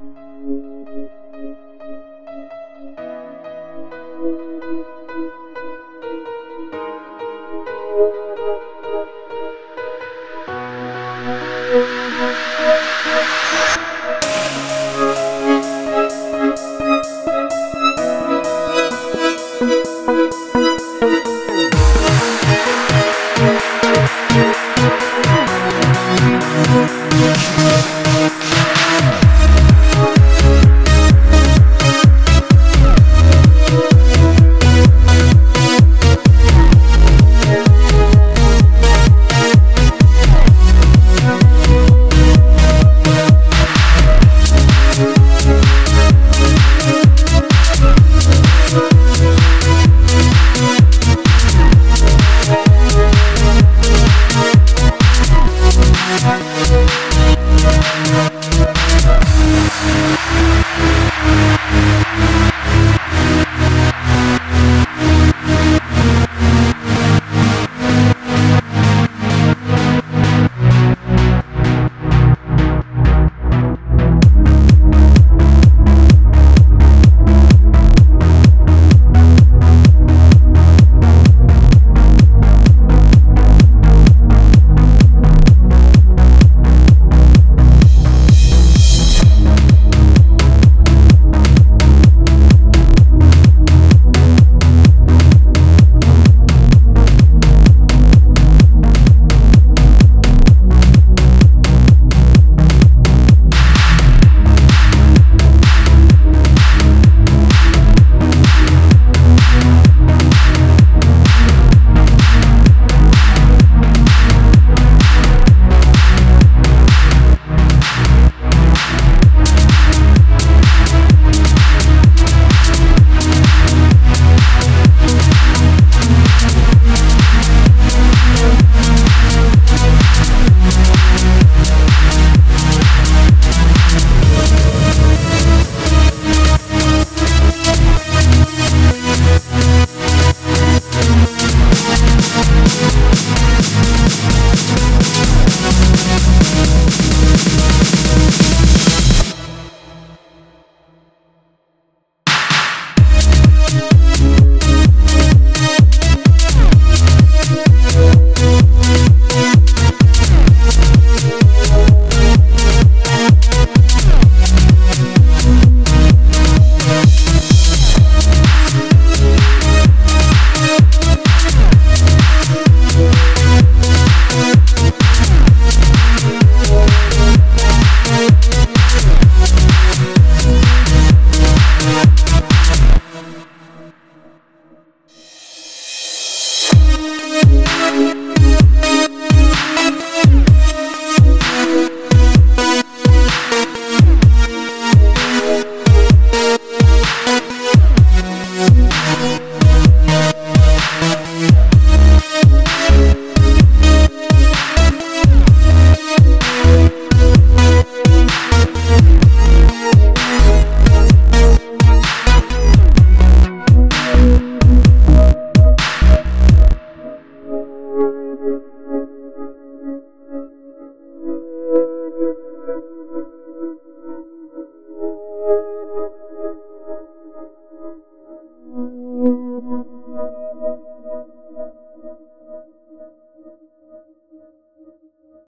Música